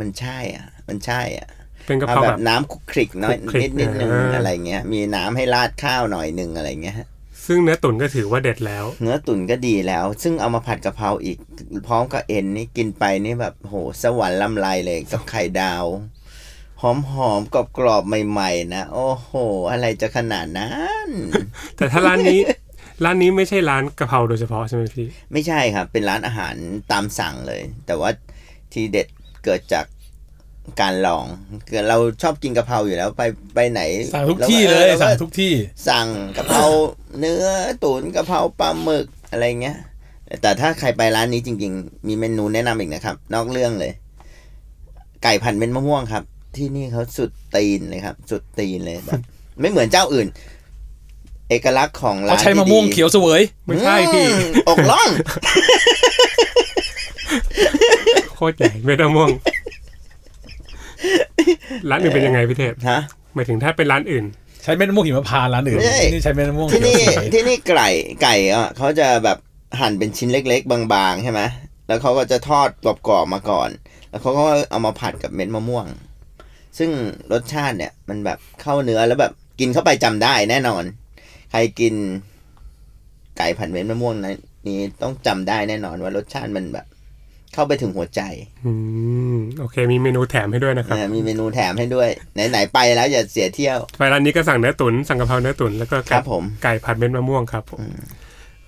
มันใช่อะ มันใช่อะเป็นกะเพเอาราแบแบบบน้ำคลุกคลิกน้อยคลุกคลินิกดนิดนึงอ่าอะไรเงี้ย มีน้ำให้ราดข้าวหน่อยหนึ่งอะไรเงี้ยฮะซึ่งเนื้อตุ๋นก็ถือว่าเด็ดแล้ว เนื้อตุ๋นก็ดีแล้ว ซึ่งเอามาผัดกะเพราอีก พร้อมกับเอ็นนี่กินไปนี่แบบโหสวรรค์ลำลายเลยกับไข่ดาวหอมหอมกรอบกรอบๆใหม่ ๆ นะ โอ้โห อะไรจะขนาดนั้น แต่ถ้าร้านนี้ ร้านนี้ไม่ใช่ร้านกะเพราโดยเฉพาะใช่ไหมพี่ ไม่ใช่ครับ เป็นร้านอาหารตามสั่งเลย แต่ว่าทีเด็ดเกิดจากการลองคือเราชอบกินกะเพราอยู่แล้วไปไปไหนสั่งทุกราที่เลยออราสั่งทุกที่ สั่งกะเพราเนื้อตุ๋นกะเพราปลาหมึกอะไรเงี้ย แต่ถ้าใครไปร้านนี้จริง ๆ มีเมนูแนะนำอีกนะครับ นอกเรื่องเลย ไก่ผัดเม็ดมะม่วงครับ ที่นี่เขาสุดตีนเลยครับ สุดตีนเลยแบบไม่เหมือนเจ้าอื่น เอกลักษณ์ของร้าเขานใช้มะม่วงเขียวเสวยไม่ใช่พี่อืมอกล่องโคตรใหญ่เม็ดมะม่วงร้านอื่นเป็นยังไงพี่เทพฮะหมายถึงถ้าเป็นร้านอื่น ใช้เม็ดมะม่วงหิมพานต์ร้านอื่นไม่ใช่ที่นี่ใช้เม็ดมะม่วงที่เขียวนี่เสวยที่นี่ไก่ไก่อะเขาจะแบบหั่นเป็นชิ้นเล็ก ๆ บางๆใช่ไหมแล้วเขาก็จะทอดกรอบๆมาก่อน แล้วเขาก็เอามาผัดกับเม็ดมะม่วง ซึ่งรสชาติเนี่ย มันแบบเข้าเนื้อแล้วแบบกินเข้าไปจำได้แน่นอน ใครกินไก่ผัดเม็ดมะม่วงนะนี่ต้องจำได้แน่นอนว่ารสชาติมันแบบ เข้าไปถึงหัวใจ อืมโอเค มีเมนูแถมให้ด้วยนะครับนะมีเมนูแถมให้ด้วย ไหนๆไปแล้วอย่าเสียเที่ยวไปร้านนี้ก็สั่งเนื้อตุ๋นสั่งกะเพราเนื้อตุ๋นแล้วก็ครับผมไก่ผัดเม็ดมะม่วงครับผม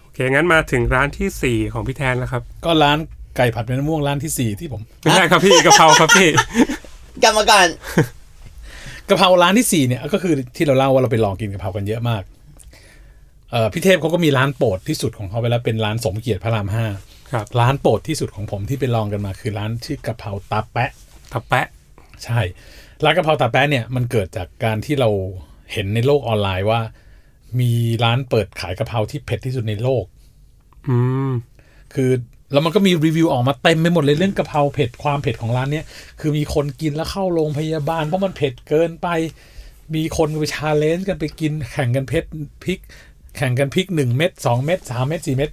โอเคงั้นมาถึงร้านที่สี่ของพี่แทนแล้วครับ ก็ร้านไก่ผัดเม็ดมะม่วงร้านที่สี่ที่ผมไม่ใช่ครับพี่กะเพราครับพี่กรรมการกะเพราร้านที่สี่เนี่ยก็คือที่เราเล่าว่าเราไปลองกินกะเพรากันเยอะมากเอ่อ พี่เทพเขาก็มีร้านโปรดที่สุดของเขาไปแล้วเป็นร้านสมเกียรติพระรามห้าครับร้านโปรดที่สุดของผมที่ไปลองกันมา คือร้านชื่อกะเพราตาแปะทับแปะ ใช่ร้านกะเพราตาแปะเนี่ยมันเกิดจากการที่เราเห็นในโลกออนไลน์ว่า มีร้านเปิดขายกะเพราที่เผ็ดที่สุดในโลก อืมคือแล้วมันก็มีรีวิวออกมาเต็มไปหมดเลยเรื่องกะเพราเผ็ดความเผ็ดของร้านเนี้ยคือมีคนกินแล้วเข้าโรงพยาบาลเพราะมันเผ็ดเกินไป มีคนไป challenge กันไปกินแข่งกันเผ็ดพริก แข่งกันพริกหนึ่งเม็ดสองเม็ดสามเม็ดสี่เม็ด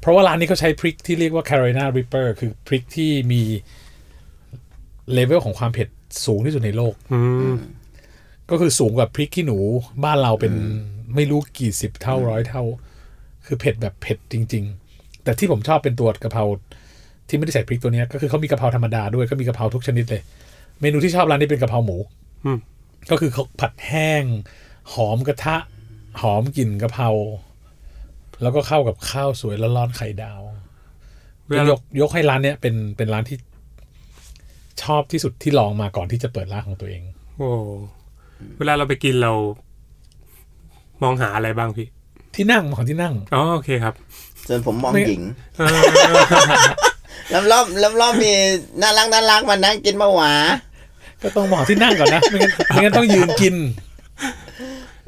เพราะว่าร้านนี้เขาใช้พริกที่เรียกว่า Carolina Reaper คือพริกที่มีเลเวลของความเผ็ดสูงที่สุดในโลกอืมก็คือสูงกว่าพริกขี้หนู บ้านเราเป็นไม่รู้กี่สิบเท่าร้อยเท่า คือเผ็ดแบบเผ็ดจริง ๆ แต่ที่ผมชอบเป็นตัวกะเพราที่ไม่ได้ใส่พริกตัวเนี้ยก็คือเขามีกะเพราธรรมดาด้วยก็มีกะเพราทุกชนิดเลย เมนูที่ชอบร้านนี้เป็นกะเพราหมูอืมก็คือเขาผัดแห้ง หอมกระทะ หอมกลิ่นกะเพราแล้วก็เข้ากับข้าวสวยร้อนๆไข่ดาวเวลายเรากยกให้ร้านเนี้ยเป็นเป็นร้านที่ชอบที่สุดที่ลองมาก่อนที่จะเปิดร้านของตัวเอง โอ้เวลาเราไปกินเรา มองหาอะไรบ้างพี่ ที่นั่งของที่นั่งอ๋อโอเคครับส่วนผมมองไม่หญิงเออรอบรอบรอบรอบมีน่ารักน่ารักมานั่งกินมะหวาก็ต้องมองที่นั่งก่อนนะไม่งั้นไม่งั้นต้องยืนกิน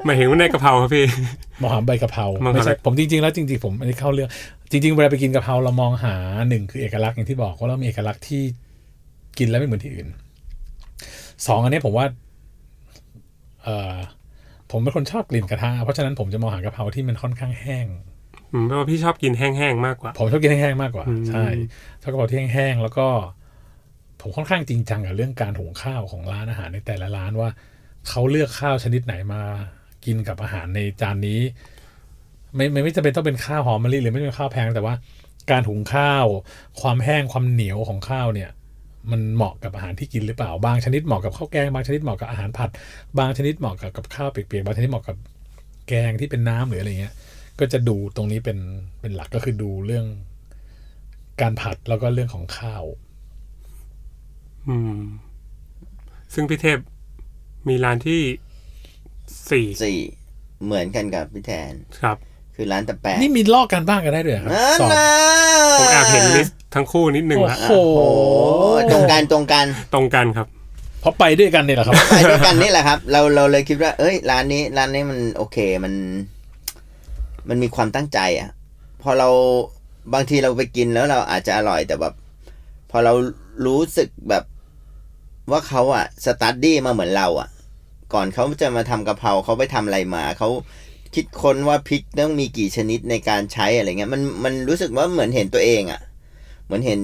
หมายถึงว่าในกะเพราครับพี่มองหาใบกะเพรามองหาไม่ใช่ใบผมจริงๆแล้วจริงๆผมอันนี้เข้าเรื่องจริงๆเวลาไปกินกะเพราเรามองหาหนึ่งคือเอกลักษณ์อย่างที่บอกว่าเรามีเอกลักษณ์ที่กินแล้วไม่เหมือนที่อื่นสองอันนี้ผมว่า เออผมเป็นคนชอบกลิ่นกระทะเพราะฉะนั้นผมจะมองหากะเพราที่มันค่อนข้างแห้งอืมแปลว่าพี่ชอบกินแห้งๆมากกว่า ผมชอบกินแห้งๆมากกว่าอืมใช่ชอบกะเพราที่แห้งๆแล้วก็ ผมค่อนข้างจริงจังกับเรื่องการหุงข้าวของร้านอาหารในแต่ละร้านว่าเขาเลือกข้าวชนิดไหนมา กินกับอาหารในจานนี้ ไม่ไม่ไม่จำเป็นต้องเป็นข้าวหอมมะลิหรือไม่เป็นข้าวแพงแต่ว่าการหุงข้าว ความแห้งความเหนียวของข้าวเนี่ย มันเหมาะกับอาหารที่กินหรือเปล่าบางชนิดเหมาะกับข้าวแกงบางชนิดเหมาะกับอาหารผัด บางชนิดเหมาะกับกับข้าวเปียกๆบางชนิดเหมาะกับแกงที่เป็นน้ำหรืออะไรเงี้ย ก็จะดูตรงนี้เป็นเป็นหลักก็คือดูเรื่องการผัดแล้วก็เรื่องของข้าว อืม ซึ่งพี่เทพมีร้านที่ สี่สี่เหมือนกันกับพี่แทน ครับ คือร้านตะแปะนี่มีลอกกันบ้างกันได้ด้วยเหรอครับนั่นสอบนะผมแอบเห็นลิสต์ทั้งคู่นิดหนึ่งละโอ้โหโอ้ตรงกันตรงกันตรงกันครับ เพราะไปด้วยกันเนี่ยแหละครับ ไปด้วยกันนี่แหละครับ เราเราเลยคิดว่า เอ้ย ร้านนี้ ร้านนี้มันโอเคมัน มันมีความตั้งใจอะพอเราบางทีเราไปกินแล้วเราอาจจะอร่อยแต่แบบพอเรารู้สึกแบบว่าเขาอะสตัดดี้มาเหมือนเราอะ ก่อนเขาจะมาทำกะเพราเขาไปทำอะไรมาเขาคิดค้นว่าพริกต้องมีกี่ชนิดในการใช้อะไรเงี้ยมันมันรู้สึกว่าเหมือนเห็นตัวเองอะ เหมือนเห็น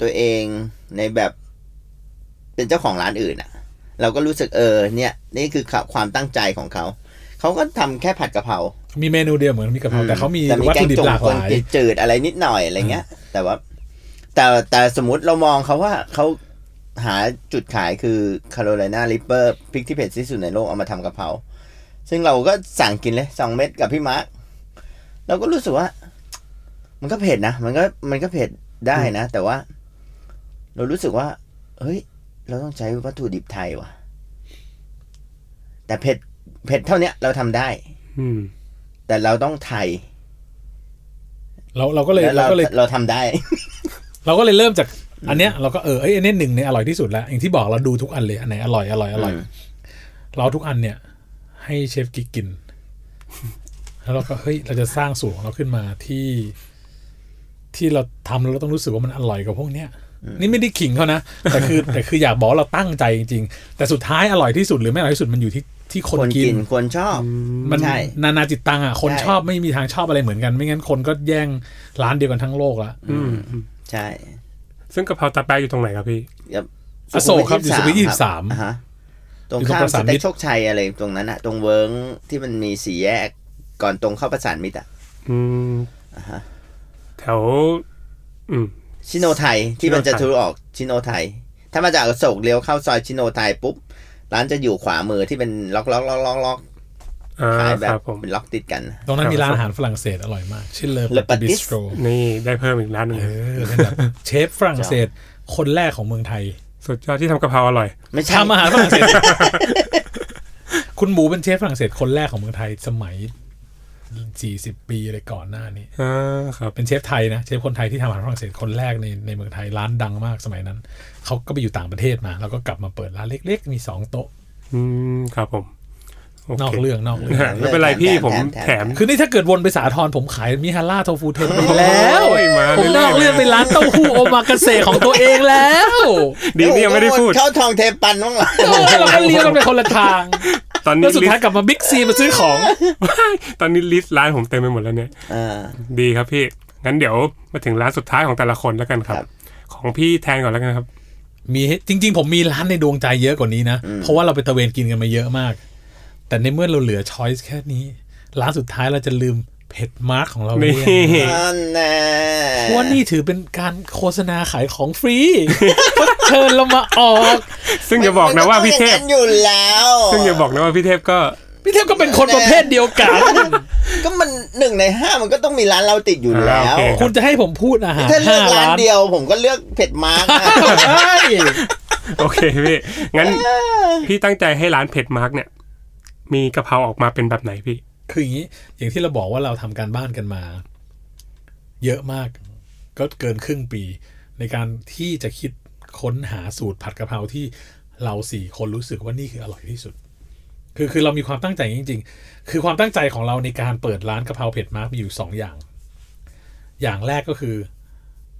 ตัวเองในแบบเป็นเจ้าของร้านอื่นอะ เราก็รู้สึกเออเนี่ย นี่คือความตั้งใจของเขาเขาก็ทำแค่ผัดกะเพรามีเมนูเดียวเหมือนมีกะเพราแต่เขามีแต่วัตแกถุงดิบจงหลากคหนลายจืดๆอะไรนิดหน่อยอะไรเงี้ย แต่ว่า แต่แต่สมมติเรามองเขาว่าเขา หาจุดขายคือ Carolina Reaper พริกที่เผ็ดที่สุดในโลกเอามาทำกะเพราซึ่งเราก็สั่งกินเลยสองเม็ดกับพี่มาร์คเราก็รู้สึกว่า มันก็เผ็ดนะ มันก็มันก็เผ็ดได้นะ แต่ว่า เรารู้สึกว่า เฮ้ย เราต้องใช้วัตถุดิบไทยว่ะ แต่เผ็ดเผ็ดเท่าเนี้ยเราทำได้ อืม แต่เราต้องไทย เราเราก็เลยแล้วเราเราก็เลยเราทำได้ เราก็เลยเริ่มจาก อันเนี้ยเราก็เออเอ้ยอันนี้หนึ่งในอร่อยที่สุดแล้วอย่างที่บอกเราดูทุกอันเลยอันไหนอร่อยอร่อยอร่อยอืมเราเอาทุกอันเนี่ย ให้เชฟกิ๊กกิน แล้วเราก็เฮ้ยเราจะสร้างสูตรของเราขึ้นมาที่ที่เราทำแล้วเราต้องรู้สึกว่ามันอร่อยกว่าพวกเนี้ยนี่ไม่ได้ขิงเขานะแต่คือแต่คืออยากบอกว่าเราตั้งใจจริงๆแต่สุดท้ายอร่อยที่สุดหรือไม่อร่อยที่สุดมันอยู่ที่ที่คนคนกิกินนคนชอบ มันใช่นานาจิตตังอะคนใช่ชอบไม่มีทางชอบอะไรเหมือนกัน ไม่งั้นคนก็แย่งร้านเดียวกันทั้งโลกละอืมอืมใช่ ซึ่งกะเพราตาแปะอยู่ตรงไหนครับพี่อโศกครับอยู่สุขุมวิทยี่สิบสามอ่าฮะตรงอยู่ตรงข้ามประสสานมิเต็ตกรโชคชัยอะไรตรงนั้นอะตรงเวิ้งที่มันมีสี่แยกก่อนตรงเข้าประสานมิตรอะอืมอ่าฮะแถว อืม ชิโนไทยที่มันจะทะลุออกชิโนไทย ถ้ามาจากอโศกเลี้ยวเข้าซอยชิโนไทยปุ๊บร้านจะอยู่ขวามือที่เป็นล็อกล็อกล็อกล็อกล็อกอ่า ขายแบครับบผมเป็นล็อกติดกัน ตรงนั้นมีครับร้านอาหารฝรั่งเศสอร่อยมาก ชื่อเล Le อปาติบิ Petit สโตรนี่ได้เพิ่มอีกร้านหนึ่งเออเป็นแบบเชฟฝรั่งเศสคนแรกของเมืองไทย สุดยอดที่ทำกะเพราอร่อยไม่ใช่ทำอาหารฝรั่งเศส คุณหมูเป็นเชฟฝรั่งเศสคนแรกของเมืองไทยสมัยสี่สิบปีเลยก่อนหน้านี้อ่าครับเป็นเชฟไทยนะ เชฟคนไทยที่ทำอาหารฝรั่งเศสคนแรกในในเมืองไทยร้านดังมากสมัยนั้น เขาก็ไปอยู่ต่างประเทศมา แล้วก็กลับมาเปิดร้านเล็ก ๆ มีสองโต๊ะ อืมครับผมโเค นอกเรื่องนอกเรื่องไม่เป็นไรพี่ผมแถมแถม คือนี่ถ้าเกิดวนไปสาทรผมขายมิฮาร่าโทฟูเทนไปแล้วโอ้ยมาผมนอกเรื่เรื่ออยงไปร้านเต้าหู้โอมากาเสะของตัวเองแล้ว ดีนี่ยังไม่ได้พูดเข้าทองเทปันบ้างเหรอโอ้ยเราก็เลี้ยวกันไปคนละทางตอนนี้แล้วสุดลิสท้ายต์กลับมาบิ๊กซีมาซื้อของ ตอนนี้ list ร้านผมเต็มไปหมดแล้วเนี่ยอ่าดีครับพี่ งั้นเดี๋ยวมาถึงร้านสุดท้ายของแต่ละคนแล้วกันครับครับของพี่แทนก่อนแล้วกันครับ มีให้จริง ๆ ผมมีร้านในดวงใจเยอะกว่านี้นะ เพราะว่าเราไปตะเวนกินกันมาเยอะมาก แต่ในเมื่อเราเหลือช้อยส์แค่นี้ ร้านสุดท้ายเราจะลืมเผ็ดมาร์กของเรานี่เนี่ยนั่นแน่เพราะว่านี่ถือเป็นการโฆษณาขายของฟรีเชิญเรามาออก ซึ่งอย่าบอกนะว่าพี่เทพมันก็ต้องอย่างนั้นอยู่แล้ว ซึ่งอย่าบอกนะว่าพี่เทพก็พี่เทพก็เป็นคนประเภทเดียวกัน ก็มันหนึ่งในห้ามันก็ต้องมีร้านเราติดอยู่แล้อ่าโอวเคคุณจะให้ผมพูดอาหารถ้าเลืห้าอกร้าร้านนเดียวผมก็เลือกเผ็ดมาร์กนะใช่โอเคพี่ งั้นพี่ตั้งใจให้ร้านเผ็ดมาร์กเนี่ย มีกะเพราออกมาเป็นแบบไหนพี่ คืออย่างนี้อย่างที่เราบอกว่าเราทำการบ้านกันมา เยอะมาก ก็เกินครึ่งปี ในการที่จะคิดค้นหาสูตรผัดกะเพราที่เราสี่คนรู้สึกว่านี่คืออร่อยที่สุด คือคือเรามีความตั้งใจจริง ๆ คือความตั้งใจของเราในการเปิดร้านกะเพราเผ็ดมาร์กมีอยู่สองอย่าง อย่างแรกก็คือ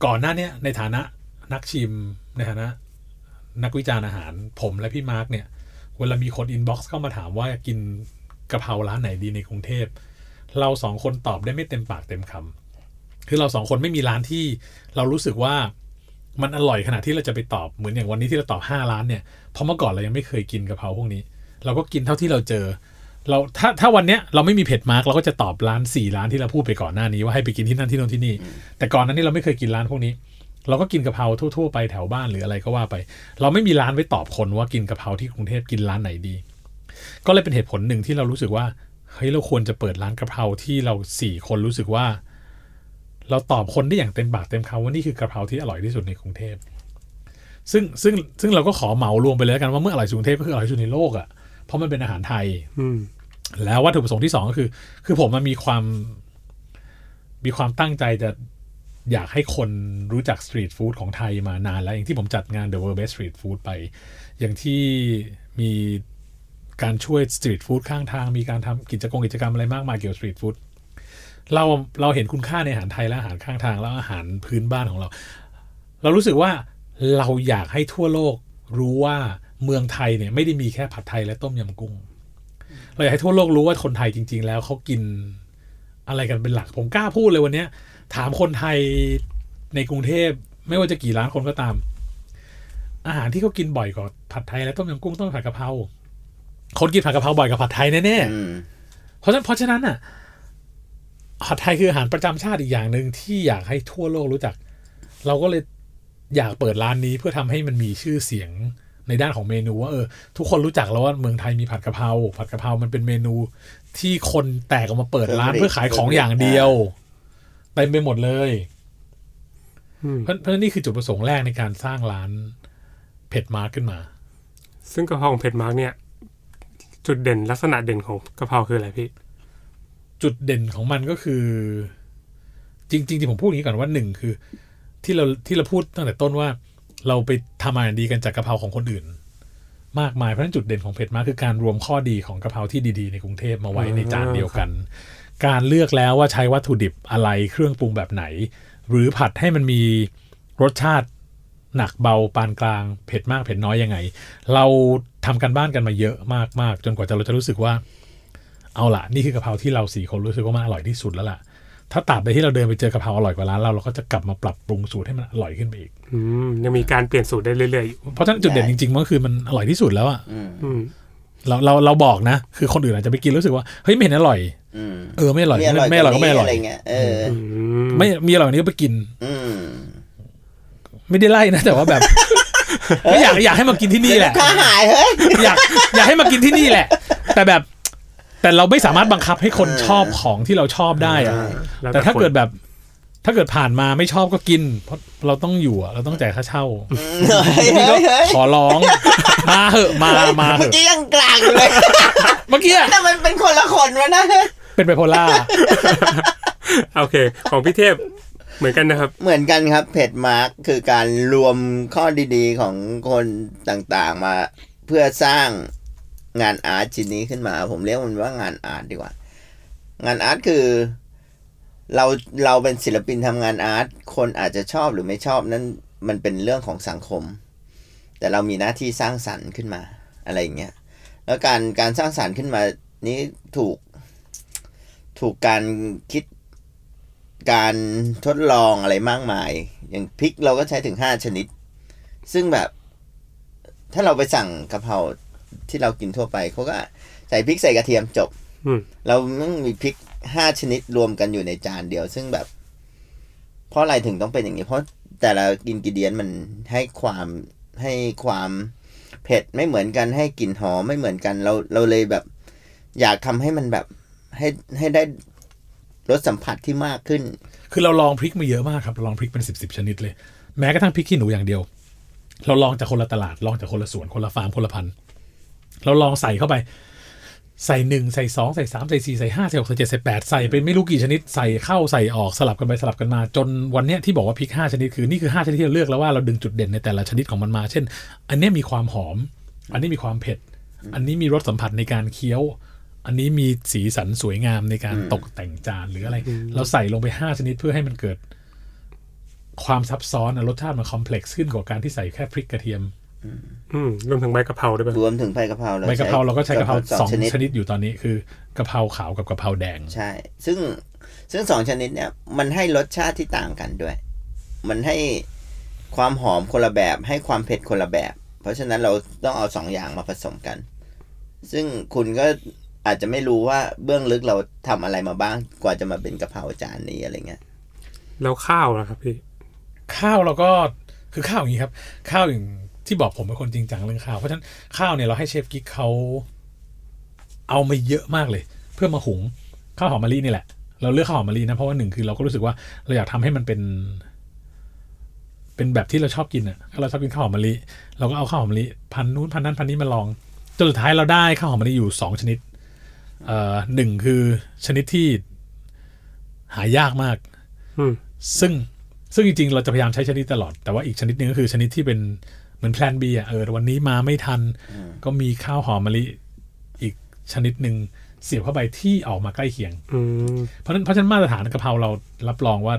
ก่อนหน้าเนี้ยในฐานะนักชิมในฐานะ นักวิจารณ์อาหาร ผมและพี่มาร์กเนี่ย เวลามีคน inbox เข้ามาถามว่ากินกะเพราร้านไหนดีในกรุงเทพ เราสองคนตอบได้ไม่เต็มปากเต็มคำคือเราสองคนไม่มีร้านที่เรารู้สึกว่ามันอร่อยขนาดที่เราจะไปตอบเหมือนอย่างวันนี้ที่เราตอบห้าร้านเนี่ยเพราะเมื่อก่อนเรายังไม่เคยกินกะเพราพวกนี้ เราก็กินเท่าที่เราเจอ เราถ้าถ้าวันเนี้ยเราไม่มีเผ็ดมาร์กเราก็จะตอบร้านสี่ร้านที่เราพูดไปก่อนหน้านี้ว่าให้ไปกินที่นั่นที่โน่นที่นี่ แต่ก่อนหนั้นนี่เราไม่เคยกินร้านพวกนี้ เราก็กินกะเพราทั่ว ๆ ไปแถวบ้านหรืออะไรก็ว่าไป เราไม่มีร้านไว้ตอบคนว่ากินกะเพราที่กรุงเทพกินร้านไหนดี ก็เลยเป็นเหตุผลหนึ่งที่เรารู้สึกว่าเฮ้ยเราควรจะเปิดร้านกะเพราที่เราสี่คนรู้สึกว่า เราตอบคนได้อย่างเต็มปากเต็มคำว่านี่คือกะเพราที่อร่อยที่สุดในกรุงเทพซึ่งซึ่งซึ่งเราก็ขอเหมารวมไปเลยแล้วกันว่าเมื่ออร่อยสุดกรุงเทพก็คืออร่อยที่สุดในโลกอะ่ะเพราะมันเป็นอาหารไทย อืแล้ววัตถุประสงค์ที่สองก็คือ คือผมมันมีความ มีความตั้งใจจะ อยากให้คนรู้จักสตรีทฟู้ดของไทยมานานแล้ว อย่างที่ผมจัดงาน The World Best Street Food ไป อย่างที่มีการช่วยสตรีทฟู้ดข้างทาง มีการทำกิจกรรมกิจกรรมอะไรมากมายเกี่ยวกับสตรีทฟู้ดเราเราเห็นคุณค่าในอาหารไทยและอาหารข้างทางแล้วอาหารพื้นบ้านของเรา เรารู้สึกว่าเราอยากให้ทั่วโลกรู้ว่าเมืองไทยเนี่ยไม่ได้มีแค่ผัดไทยและต้มยำกุ้ง เราอยากให้ทั่วโลกรู้ว่าคนไทยจริง ๆ แล้วเขากินอะไรกันเป็นหลักผมกล้าพูดเลยวันเนี้ย ถามคนไทยในกรุงเทพไม่ว่าจะกี่ล้านคนก็ตาม อาหารที่เขากินบ่อยกว่าผัดไทยและต้มยำกุ้งต้องผัดกะเพราคนกินผัดกะเพราบ่อยกว่าผัดไทยแน่อืมๆเพราะฉะนั้นเพราะฉะนั้นอะผัดไทยคืออาหารประจำชาติอีกอย่างหนึ่งที่อยากให้ทั่วโลกรู้จัก เราก็เลยอยากเปิดร้านนี้เพื่อทำให้มันมีชื่อเสียงในด้านของเมนูว่าเออทุกคนรู้จักแล้วว่าเมืองไทยมีผัดกะเพราผัดกะเพรามันเป็นเมนูที่คนแตกออกมาเปิดร้านเพื่อขายของอย่างเดียว เต็มไปหมดเลยอืมเพราะเพราะนี่คือจุดประสงค์แรกในการสร้างร้านเผ็ดมาร์กขึ้นมา ซึ่งกะเพราของเผ็ดมาร์กเนี่ย จุดเด่นลักษณะเด่นของกะเพราคืออะไรพี่ จุดเด่นของมันก็คือ จริงๆที่ผมพูดอย่างนี้ก่อนว่าหนึ่งคือ ที่เราที่เราพูดตั้งแต่ต้นว่า เราไปทำอาหารดีกันจากกะเพราของคนอื่น มากมายเพราะฉะนั้นจุดเด่นของเผ็ดมากคือการรวมข้อดีของกะเพราที่ดีๆ ในกรุงเทพมาไว้ในจานเดียวกัน การเลือกแล้วว่าใช้วัตถุดิบอะไรเครื่องปรุงแบบไหน หรือผัดให้มันมีรสชาติหนักเบาปานกลางเผ็ดมากเผ็ดน้อยยังไง เราทำกันบ้านกันมาเยอะมากๆ จนกว่าจะเราจะรู้สึกว่า เอาละนี่คือกะเพราที่เราสี่คนรู้สึกว่ามันอร่อยที่สุดแล้วล่ะถ้าตราบใดที่เราเดินไปเจอกะเพราอร่อยกว่าร้านเราเราก็จะกลับมาปรับปรุงสูตรให้มันอร่อยขึ้นไปอีกอืม ยังมีการเปลี่ยนสูตรได้เรื่อยๆอยู่เพราะฉะนั้นจุดเด่นจริงๆมันก็คือมันอร่อยที่สุดแล้วอะอืมอืมเราเราเราบอกนะ คือคนอื่นอาจจะไปกินรู้สึกว่าเฮ้ยไม่เห็นอร่อยอืมเออไม่อร่อยมีอร่อยไม่อร่อยก็ไม่อร่อยะไรเงี้ยเอออืมไม่มีอร่อยกว่านี้ก็ไปกินอืมไม่ได้ไล่นะแต่ว่าแบบไม่อยากอยากให้มากินที่นี่แหละถ้าหายเฮ้ยอยากอยากให้มากินที่นี่แหละ แต่แบบ แต่เราไม่สามารถบังคับให้คนชอบของที่เราชอบได้อะล้วแต่ถ้าคนเกิดแบบ ถ้าเกิดผ่านมาไม่ชอบก็กิน เพราะเราต้องอยู่อะเราต้องจ่ายค่าเช่าเฮ้ยนี่เฮ้ก็ยเฮ้ยขอร้อง มาเหอะมามาเหเมื่ออะกี้ยังกลางอยู่เลย เมื่อกี้อะแต่มันเป็นคนละคนวะนะ เป็นไบโพล่าโอเค ของพี่เทพเหมือนกันนะครับ เหมือนกันครับเผ็ดมาร์กคือการรวมข้อดีๆของคนต่างๆมา เพื่อสร้างงานอาร์ตชิ้นนี้ขึ้นมา ผมเรียกมันว่างานอาร์ตดีกว่า งานอาร์ตคือ เราเราเป็นศิลปินทำงานอาร์ตคนอาจจะชอบหรือไม่ชอบนั่นมันเป็นเรื่องของสังคม แต่เรามีหน้าที่สร้างสรรค์ขึ้นมาอะไรอย่างเงี้ยแล้วการการสร้างสรรค์ขึ้นมานี้ถูกถูกการคิดการทดลองอะไรมากมาย อย่างพริกเราก็ใช้ถึงห้าชนิด ซึ่งแบบถ้าเราไปสั่งกะเพราที่เรากินทั่วไปเขาก็ใส่พริกใส่กระเทียมจบอืมเราต้องมีพริก ห้าชนิดรวมกันอยู่ในจานเดียว ซึ่งแบบ เพราะอะไรถึงต้องเป็นอย่างนี้ เพราะแต่ละอินกิเดียนมันให้ความให้ความเผ็ดไม่เหมือนกันให้กลิ่นหอมไม่เหมือนกันเราเราเลยแบบ อยากทำให้มันแบบให้ให้ได้รสสัมผัสที่มากขึ้น คือเราลองพริกมาเยอะมากครับเราลองพริกเป็นสิบสิบชนิดเลย แม้กระทั่งพริกขี้หนูอย่างเดียว เราลองจากคนละตลาดลองจากคนละสวนคนละฟาร์มคนละพันธุ์เราลองใส่เข้าไป ใส่หนึ่งใส่สองใส่สามใส่สี่ใส่ห้าใส่หกใส่เจ็ดใส่แปดใส่เป็นไม่รู้กี่ชนิดใส่เข้าใส่ออกสลับกันไปสลับกันมา จนวันเนี้ยที่บอกว่าพริกห้าชนิดคือนี่คือห้าชนิดที่เราเลือกแล้วว่าเราดึงจุดเด่นในแต่ละชนิดของมันมา เช่น อันเนี้ยมีความหอม อันนี้มีความเผ็ด อันนี้มีรสสัมผัสในการเคี้ยว อันนี้มีสีสันสวยงามในการตกแต่งจานหรืออะไร เราใส่ลงไปห้าชนิดเพื่อให้มันเกิด ความซับซ้อนอะรสชาติมันคอมเพล็กซ์ขึ้นกว่าการที่ใส่แค่พริกกระเทียม อืมรวมถึงใบกะเพราด้วยป่ะรวมถึงใบกะเพราใบกะเพราเราก็ใช้กะเพราสองชนิดชนิดอยู่ตอนนี้คือกะเพราขาวกับกะเพราแดง ใช่ ซึ่งซึ่งสองชนิดเนี่ยมันให้รสชาติที่ต่างกันด้วย มันให้ความหอมคนละแบบ ให้ความเผ็ดคนละแบบ เพราะฉะนั้นเราต้องเอาสองอย่างมาผสมกัน ซึ่งคุณก็อาจจะไม่รู้ว่าเบื้องลึกเราทำอะไรมาบ้างกว่าจะมาเป็นกะเพราจานนี้อะไรเงี้ยแล้วข้าวนะครับพี่ ข้าวเราก็คือข้าวอย่างนี้ครับ ข้าวอย่าง ที่บอกผมเป็นคนจริงจังเรื่องข้าว เพราะฉะนั้นข้าวเนี่ยเราให้เชฟกิ๊กเขาเอามาเยอะมากเลย เพื่อมาหุงข้าวหอมมะลินี่แหละ เราเลือกข้าวหอมมะลินะเพราะว่าหนึ่งคือเราก็รู้สึกว่าเราอยากทำให้มันเป็น เป็นแบบที่เราชอบกินอะถ้าเราชอบกินข้าวหอมมะลิเราก็เอาข้าวหอมมะลิพันนู้นพันนั้นพันนี้มาลองจนสุดท้ายเราได้ข้าวหอมมะลิอยู่สองชนิดเอ่อหนึ่งคือชนิดที่หายากมากอืมซึ่งซึ่งจริงๆ เราจะพยายามใช้ชนิดตลอด แต่ว่าอีกชนิดหนึ่งก็คือชนิดที่เป็น เหมือนแพลน B อะเออวันนี้มาไม่ทัน ก็มีข้าวหอมมะลิอีกชนิดหนึ่งเสียบเข้าไปที่ออกมาใกล้เคียงอืมเพราะฉะนั้นเพราะฉะนั้นมาตรฐานกะเพราเรารับรองว่า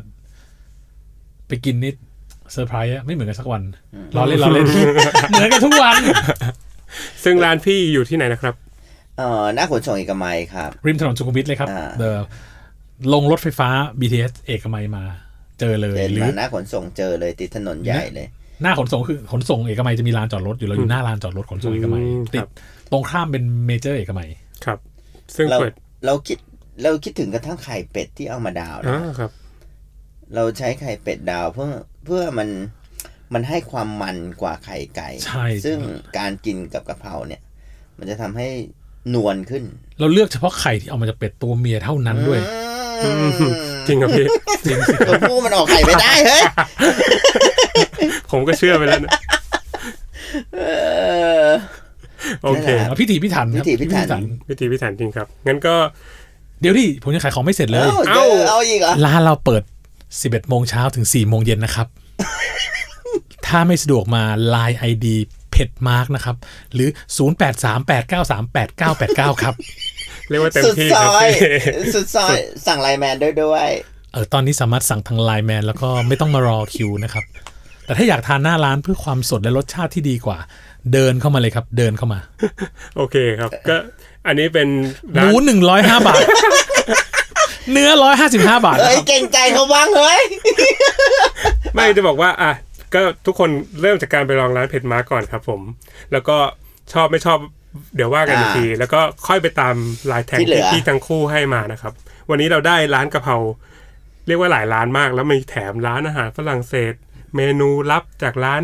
ไปกินนิดเซอร์ไพรส์อะไม่เหมือนกันสักวันล้อเล่นล้อเล่นเหมือนกันทุกวัน ซึ่งร้านพี่อยู่ที่ไหนนะครับเอ่อหน้าขนส่งเอกมัยครับ ริมถนนสุขุมวิทเลยครับอ่าเดอลงรถไฟฟ้า BTS เอกมัยมา เจอเลยเดินหรือมาหน้าขนส่งเจอเลยติดถนนใหญ่เลย หน้าขนส่งคือขนส่งเอกมัยจะมีลานจอดรถอยู่เราอยู่หน้าลานจอดรถขนส่งเอกมัยอืมติดครับตรงข้ามเป็นเมเจอร์เอกมัยครับ ซึ่งเราเปิดเราคิดเราคิดถึงกระทั่งไข่เป็ดที่เอามาดาวนะอ่าครับ เราใช้ไข่เป็ดดาวเพื่อเพื่อมันมันให้ความมันกว่าไข่ไก่ใช่ซึ่งการกินกับกะเพราเนี่ย มันจะทำให้นวลขึ้น เราเลือกเฉพาะไข่ที่เอามาจากเป็ดตัวเมียเท่านั้นด้วยอืม จริงครับพี่จริงสิตัวผู้มันออกไข่ไม่ได้เฮ้ยผมก็เชื่อไปแล้วนะเออโอเคนั่นแหละเอาพิถีพิถันครับพิถีพิถันวิธีพิถันจริงครับ งั้นก็ เดี๋ยวดิผมยังขายของไม่เสร็จเลย เอ้าเอ้าเจอเอาอีกเหรอร้านเราเปิด 11โมงเช้าถึง4โมงเย็นนะครับ ถ้าไม่สะดวกมา Line ID เผ็ดมาร์กนะครับ หรือ 0838938989 ครับ เรียกว่าเต็มสุดที่ซครับอยพี่สุดซอยสั่งไลน์แมนด้วยด้วยเออตอนนี้สามารถสั่งทางไลน์แมนแล้วก็ไม่ต้องมารอคิวนะครับ แต่ถ้าอยากทานหน้าร้านเพื่อความสดและรสชาติที่ดีกว่า เดินเข้ามาเลยครับ เดินเข้ามา โอเคครับ ก็อันนี้เป็นหร้ามูนหนึ่งร้อยห้าบาท เนื้อร้อยห้าสิบห้าบาทเอ้ยนะครับเก่งใจเขาบ้างเฮ้ยไม่จะบอกว่าอะก็ทุกคนเริ่มจากการไปลองร้านเผ็ดม้าก่อนครับผม แล้วก็ชอบไม่ชอบ เดี๋ยวว่ากันอีกอ่าที แล้วก็ค่อยไปตามลายแทงที่เหลืที่อที่ทั้งคู่ให้มานะครับ วันนี้เราได้ร้านกะเพราเรียกว่าหลายร้านมาก แล้วมีแถมร้านอาหารฝรั่งเศส เมนูลับจากร้าน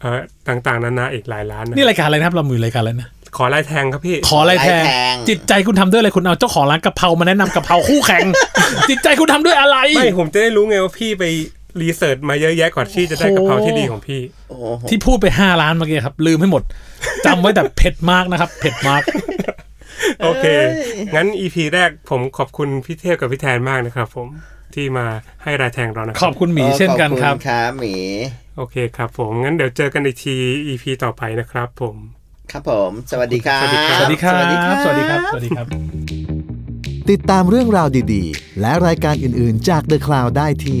เอ่อต่างๆนานาอีกหลายร้านนะนี่รายการอะไรนะครับเรามือรายการอะไรนะขอลายแทงครับพี่ ขออะไรแทนขออะไรแทนจิตใจคุณทำด้วยอะไรคุณเอาเจ้าของร้านกะเพรามาแนะนำกะเพราคู่แข่ง จิตใจคุณทำด้วยอะไรไม่ผมจะได้รู้ไงว่าพี่ไป รีเสิร์ชมาเยอะแยะก่อนที่จะได้กระเพราที่ดีของพี่ ที่พูดไปห้าล้านเมื่อกี้ครับ ลืมให้หมดจำไว้แต่เผ็ดมากนะครับ เผ็ดมาก โอเค งั้นอีพีแรกผมขอบคุณพี่เทพกับพี่แทนมากนะครับผมที่มาให้รายแทงเรานะครับขอบคุณหมีเช่นกันครับครับหมี โอเคครับผม งั้นเดี๋ยวเจอกันอีกทีอีพีต่อไปนะครับผม ครับผม สวัสดีครับ สวัสดีครับ สวัสดีครับ สวัสดีครับ สวัสดีครับ ติดตามเรื่องราวดีๆ และรายการอื่นๆจาก The Cloud ได้ที่